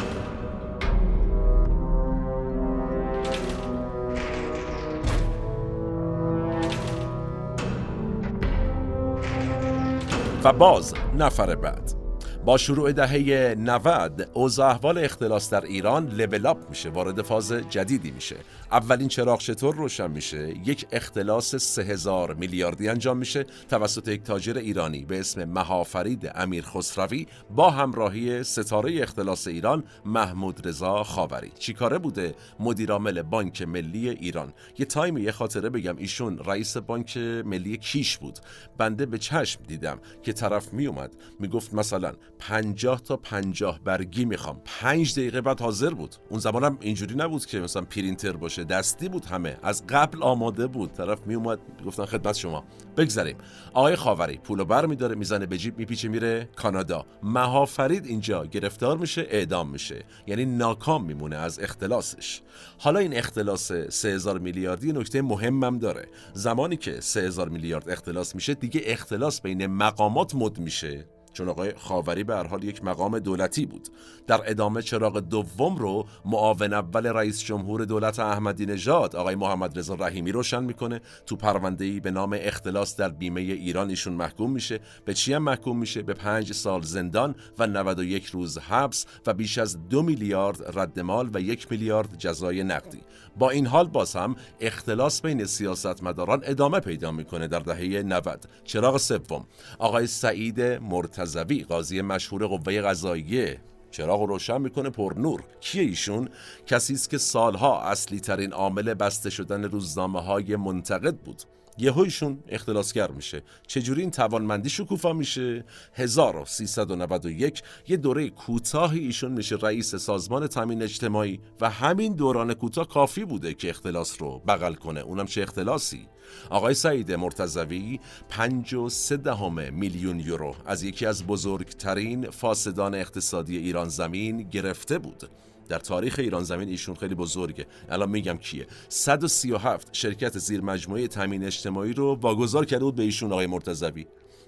و باز نفر بعد. با شروع دهه 90 اوضاع احوال اختلاس در ایران لول اپ میشه وارد فاز جدیدی میشه. اولین چراغ چطور روشن میشه؟ یک اختلاس 3000 میلیاردی انجام میشه توسط یک تاجر ایرانی به اسم مهافرید امیر خسروی با همراهی ستاره اختلاس ایران محمود رضا خاوری. چیکاره بوده؟ مدیرعامل بانک ملی ایران. یه تایم یه خاطره بگم. ایشون رئیس بانک ملی کیش بود. بنده به چشم دیدم که طرف میومد. می‌گفت مثلا 50 تا 50 برگی می‌خوام. 5 دقیقه بعد حاضر بود. اون زمانم اینجوری نبود که مثلا پرینتر باشه. دستی بود همه. از قبل آماده بود. طرف میومد گفتن خدمت شما. بگذریم. آقای خاوری پولو بر میداره می‌زنه به جیب میپیچه میره کانادا. مهافرید اینجا. گرفتار میشه اعدام میشه. یعنی ناکام میمونه از اختلاسش. حالا این اختلاس 3000 میلیاردی نکته مهمم داره. زمانی که 3000 میلیارد اختلاس میشه دیگه اختلاس بین مقامات مد میشه. چون آقای خاوری به هر حال یک مقام دولتی بود. در ادامه چراغ دوم رو معاون اول رئیس جمهور دولت احمدی نژاد آقای محمد رضا رحیمی روشن می‌کنه. تو ای به نام اختلاس در بیمه ایران ایشون محکوم میشه. به چی هم محکوم میشه؟ به پنج سال زندان و 91 روز حبس و بیش از دو میلیارد رد مال و یک میلیارد جزای نقدی. با این حال باز هم اختلاس بین سیاستمداران ادامه پیدا می‌کنه در دهه 90 چراغ سوم. آقای سعید مرتضوی قاضی مشهور قوه قضاییه. چراغ روشن می‌کنه پر نور. کیه ایشون؟ کسی است که سالها اصلی ترین عامل بسته شدن روزنامه های منتقد بود. یهویشون اختلاسگر میشه. چجوری این توانمندی شکوفا میشه؟ 1391 یه دوره کوتاهی ایشون میشه رئیس سازمان تامین اجتماعی و همین دوران کوتاه کافی بوده که اختلاس رو بغل کنه. اونم چه اختلاسی؟ آقای سعید مرتزوی 53 دهم میلیون یورو از یکی از بزرگترین فاسدان اقتصادی ایران زمین گرفته بود. در تاریخ ایران زمین ایشون خیلی بزرگه. الان میگم کیه. 137 شرکت زیر مجموعه تامین اجتماعی رو واگذار کرده بود به ایشون آقای مرتضوی.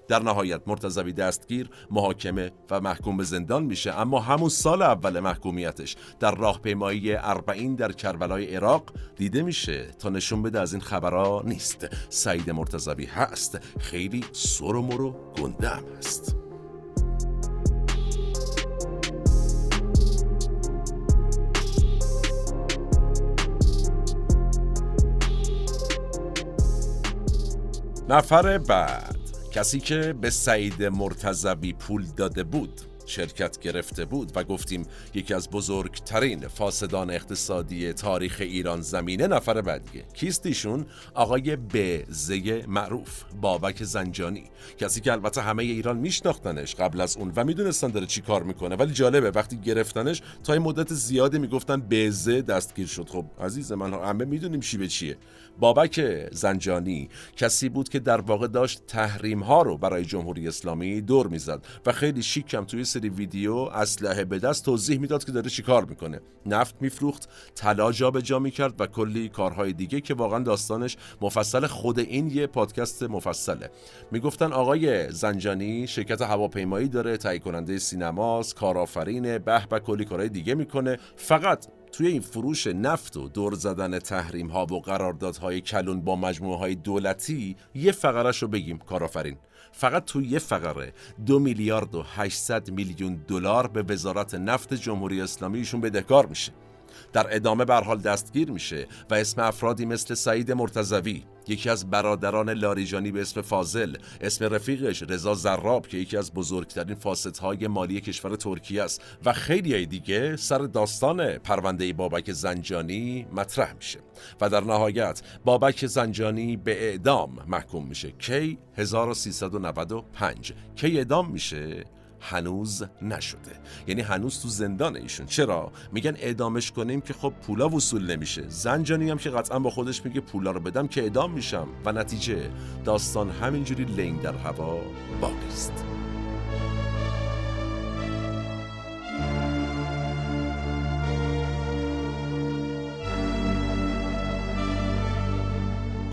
در نهایت مرتضوی دستگیر محاکمه و محکوم به زندان میشه. اما همون سال اول محکومیتش در راهپیمایی اربعین در کربلای عراق دیده میشه. تا نشون بده از این خبرها نیست. سعید مرتضوی هست. خیلی سر و مرو گنده هم هست. نفر بعد. کسی که به سعید مرتزوی پول داده بود شرکت گرفته بود و گفتیم یکی از بزرگترین فاسدان اقتصادی تاریخ ایران زمینه نفر بعدیه. کیست ایشون؟ آقای بزه معروف بابک زنجانی. کسی که البته همه ایران میشناختنش قبل از اون و می‌دونستن داره چی کار می‌کنه. ولی جالبه وقتی گرفتنش تا مدت زیادی می‌گفتن بزه دستگیر شد. خب عزیز من همه می‌دونیم چی به چیه. بابک زنجانی کسی بود که در واقع داشت تحریم ها رو برای جمهوری اسلامی دور می‌زد و خیلی شیکم توی سری ویدیو اسلحه به دست توضیح می‌داد که داره چیکار می‌کنه. نفت میفروخت طلا جابجا می‌کرد و کلی کارهای دیگه که واقعا داستانش مفصل خود این یه پادکست مفصله. می‌گفتن آقای زنجانی شرکت هواپیمایی داره تهیه کننده سینماست کارآفرین به و کلی کارهای دیگه می‌کنه. فقط توی این فروش نفت و دور زدن تحریم ها و قراردادهای کلون با مجموعه های دولتی یه فقرش رو بگیم کارآفرین. فقط توی یه فقره دو میلیارد و 800 میلیون دلار به وزارت نفت جمهوری اسلامی ایشون بدهکار میشه. در ادامه بر حال دستگیر میشه و اسم افرادی مثل سعید مرتزوی یکی از برادران لاریجانی به اسم فاضل اسم رفیقش رضا زراب که یکی از بزرگترین فاسدهای مالی کشور ترکیه است و خیلی دیگه سر داستان پرونده بابک زنجانی مطرح میشه. و در نهایت بابک زنجانی به اعدام محکوم میشه. کی؟ 1395 کی اعدام میشه؟ هنوز نشده. یعنی هنوز تو زندان ایشون. چرا؟ میگن اعدامش کنیم که خب پولا وصول نمیشه. زنجانی هم که قطعا با خودش میگه پولا رو بدم که اعدام میشم. و نتیجه داستان همینجوری لنگ در هوا باقی است.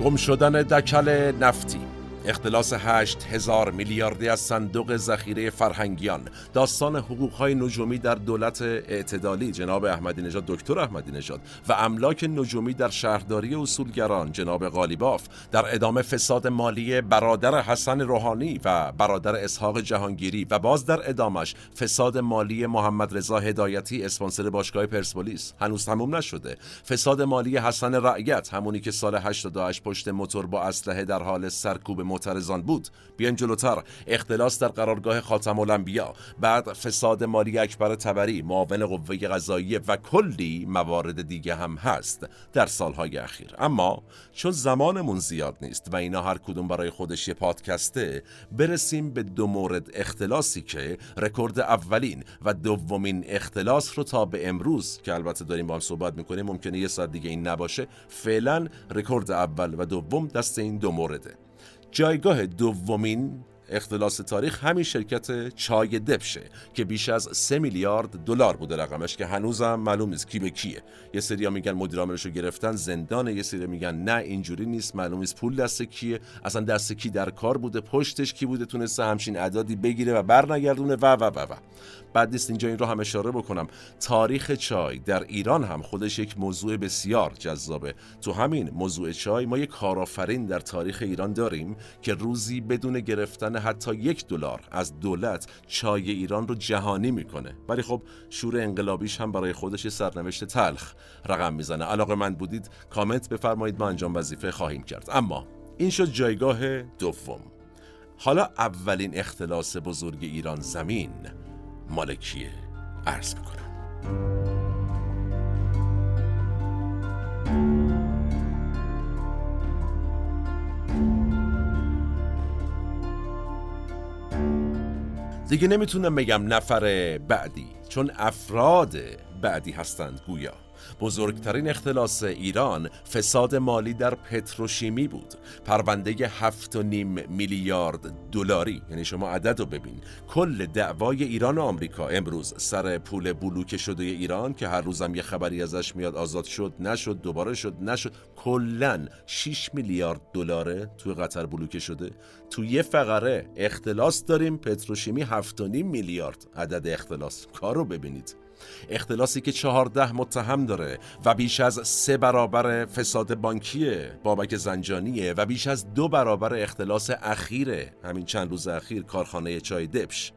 گم شدن دکل نفتی. اختلاس 8 هزار میلیاردی از صندوق ذخیره فرهنگیان. داستان حقوقهای نجومی در دولت اعتدالی جناب احمدی نژاد دکتر احمدی نژاد. و املاک نجومی در شهرداری اصولگران جناب غالیباف. در ادامه فساد مالی برادر حسن روحانی و برادر اسحاق جهانگیری. و باز در ادامش فساد مالی محمد رضا هدایتی اسپانسر باشگاه پرسپولیس. هنوز تموم نشده. فساد مالی حسن رعیت همونی که سال 88 پشت موتور با اسلحه در حال سرکوب معترضان بود. بیان جلوتر. اختلاس در قرارگاه خاتم الانبیا. بعد فساد مالی اکبر تبری معاون قوه قضاییه و کلی موارد دیگه هم هست در سالهای اخیر. اما چون زمانمون زیاد نیست و اینا هر کدوم برای خودش یه پادکسته برسیم به دو مورد اختلاسی که رکورد اولین و دومین اختلاس رو تا به امروز که البته داریم با هم صحبت می‌کنیم ممکنه یه ساعت دیگه این نباشه فعلا رکورد اول و دوم دست این دو مورده. جایگاه دومین اختلاس تاریخ همین شرکت چای دبشه که بیش از 3 میلیارد دلار بوده رقمش که هنوزم معلوم نیست کی به کیه. یه سری میگن مدیر عاملش رو گرفتن زندانه. یه سری میگن نه اینجوری نیست معلوم نیست پول دست کیه. اصلا دست کی در کار بوده پشتش کی بوده تونسته همچین اعدادی بگیره و برنگردونه و و و و. بعد نیست اینجا این رو هم اشاره بکنم. تاریخ چای در ایران هم خودش یک موضوع بسیار جذابه. تو همین موضوع چای ما یک کارآفرین در تاریخ ایران داریم که روزی بدون گرفتن حتی یک دلار از دولت چای ایران رو جهانی می‌کنه. ولی خب شور انقلابیش هم برای خودش سرنوشت تلخ رقم می‌زنه. علاقه من بودید کامنت بفرمایید ما انجام وظیفه خواهیم کرد. اما این شد جایگاه دوم. حالا اولین اختلاس بزرگ ایران زمین. مالکیه عرض می‌کنم. دیگه نمی‌تونم بگم نفر بعدی چون افراد بعدی هستند گویا. بزرگترین اختلاس ایران فساد مالی در پتروشیمی بود. پرونده هفت و نیم میلیارد دلاری. یعنی شما عدد رو ببین. کل دعوای ایران و آمریکا. امروز سر پول بلوک شده ایران که هر روزم یه خبری ازش میاد آزاد شد نشد دوباره شد نشد. کلا 6 میلیارد دلاره توی قطر بلوکه شده. تو یه فقره اختلاس داریم. پتروشیمی 7.5 میلیارد. عدد اختلاس. کارو ببینید. اختلاسی که چهارده متهم داره و بیش از سه برابر فساد بانکی بابک زنجانیه و بیش از دو برابر اختلاس اخیر همین چند روز اخیر کارخانه چای دبش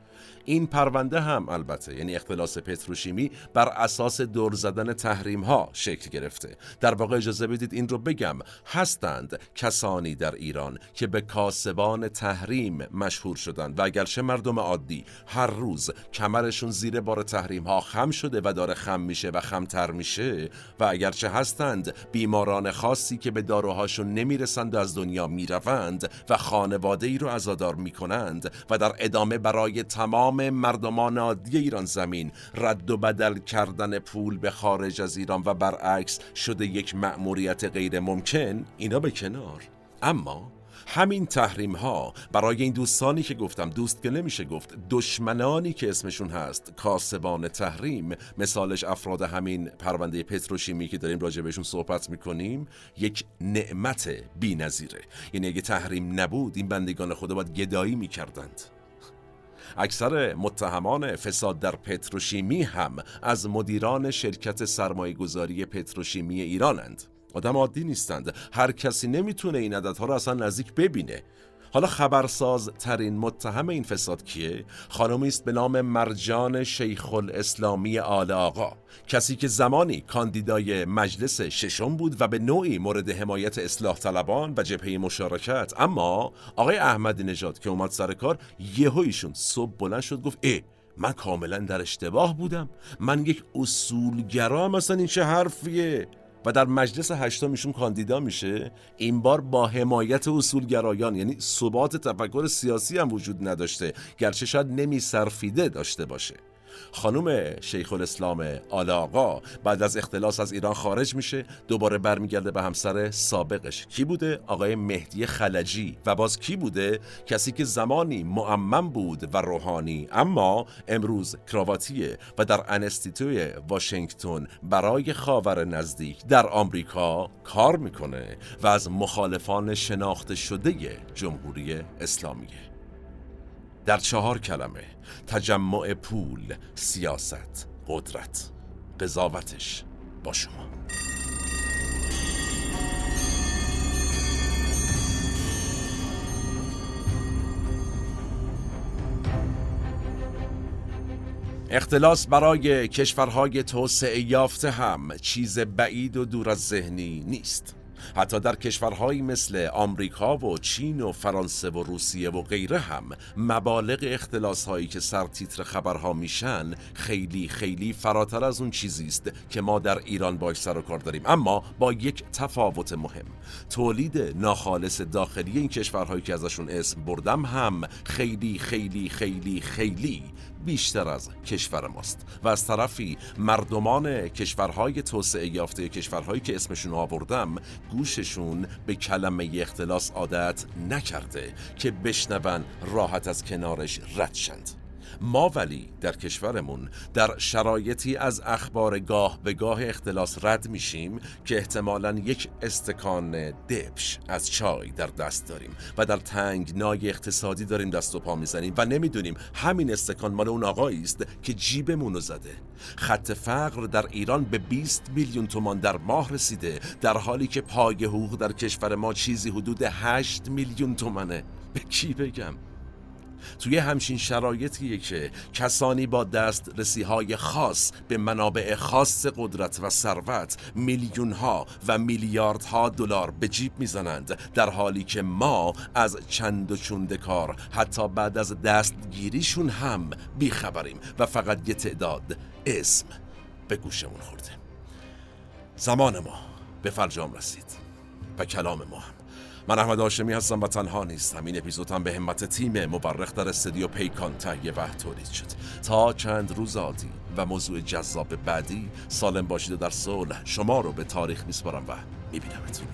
این پرونده هم البته یعنی اختلاس پتروشیمی بر اساس دور زدن تحریم ها شکل گرفته. در واقع اجازه بدید این رو بگم. هستند کسانی در ایران که به کاسبان تحریم مشهور شدند و اگرچه مردم عادی هر روز کمرشون زیر بار تحریم ها خم شده و داره خم میشه و خمتر میشه و اگرچه هستند بیماران خاصی که به داروهاشون نمی‌رسند و از دنیا می‌روند و خانواده ای رو عزادار می‌کنند و در ادامه برای تمام مردمان عادی ایران زمین. رد و بدل کردن پول به خارج از ایران و برعکس شده یک مأموریت غیر ممکن. اینا به کنار. اما همین تحریم ها برای این دوستانی که گفتم دوست که نمیشه گفت دشمنانی که اسمشون هست کاسبان تحریم. مثالش افراد همین پرونده پتروشیمی که داریم راجع بهشون صحبت می‌کنیم یک نعمت بی نظیره. یعنی اگه تحریم نبود این بندگان خدا باید گدایی می‌کردند. اکثر متهمان فساد در پتروشیمی هم از مدیران شرکت سرمایه گذاری پتروشیمی ایرانند. آدم عادی نیستند. هر کسی نمی‌تونه این عددها رو اصلا نزدیک ببینه. حالا خبرساز ترین متهم این فساد کیه؟ خانمی است به نام مرجان شیخ الاسلامی آل آقا. کسی که زمانی کاندیدای مجلس ششم بود و به نوعی مورد حمایت اصلاح طلبان و جبهه مشارکت اما آقای احمدی نژاد که اومد سر کار یهو ایشون صبح بلند شد گفت ای من کاملا در اشتباه بودم. من یک اصولگرا مثلا این چه حرفیه؟ و در مجلس هشتم ایشون کاندیدا میشه. این بار با حمایت اصولگرایان یعنی ثبات تفکر سیاسی هم وجود نداشته. گرچه شاید نمی داشته باشه. خانم شیخ الاسلام آل آقا بعد از اختلاس از ایران خارج میشه دوباره برمیگرده به همسر سابقش. کی بوده؟ آقای مهدی خلجی. و باز کی بوده؟ کسی که زمانی معمم بود و روحانی. اما امروز کراواتیه و در انستیتوی واشنگتن برای خاور نزدیک در آمریکا کار می‌کنه و از مخالفان شناخته شده جمهوری اسلامیه. در چهار کلمه تجمع پول سیاست قدرت. قضاوتش با شما. اختلاس برای کشورهای توسعه یافته هم چیز بعید و دور از ذهنی نیست. حتی در کشورهایی مثل آمریکا و چین و فرانسه و روسیه و غیره هم مبالغ اختلاس هایی که سرتیتر خبرها میشن خیلی خیلی فراتر از اون چیزی است که ما در ایران باش سر و کار داریم. اما با یک تفاوت مهم. تولید ناخالص داخلی این کشورهایی که ازشون اسم بردم هم خیلی خیلی خیلی خیلی بیشتر از کشور ماست و از طرفی مردمان کشورهای توسعه یافته کشورهایی که اسمشون آوردم گوششون به کلمه اختلاس عادت نکرده که بشنون راحت از کنارش رد شند ما ولی در کشورمون در شرایطی از اخبار گاه به گاه اختلاس رد میشیم که احتمالا یک استکان دبش از چای در دست داریم و در تنگنای اقتصادی داریم دست و پا می‌زنیم و نمی‌دونیم همین استکان مال اون آقایی است که جیبمون رو زده. خط فقر در ایران به 20 میلیون تومان در ماه رسیده در حالی که پای حقوق در کشور ما چیزی حدود 8 میلیون تومنه. به کی بگم؟ توی همچین شرایطیه که کسانی با دسترسی های خاص به منابع خاص قدرت و ثروت میلیون ها و میلیاردها دلار به جیب می‌زنند در حالی که ما از چند و چونده کار حتی بعد از دستگیریشون هم بیخبریم و فقط یه تعداد اسم به گوشمون خورده. زمان ما به فرجام رسید و کلام ما هم. من احمد آشمی هستم و تنها نیستم این اپیزود هم به همت تیم مبرخ در استودیو پیکان تهیه و تولید شد. تا چند روز آتی و موضوع جذاب بعدی سالم باشید و در صلح شما رو به تاریخ میسپارم و میبینمتون.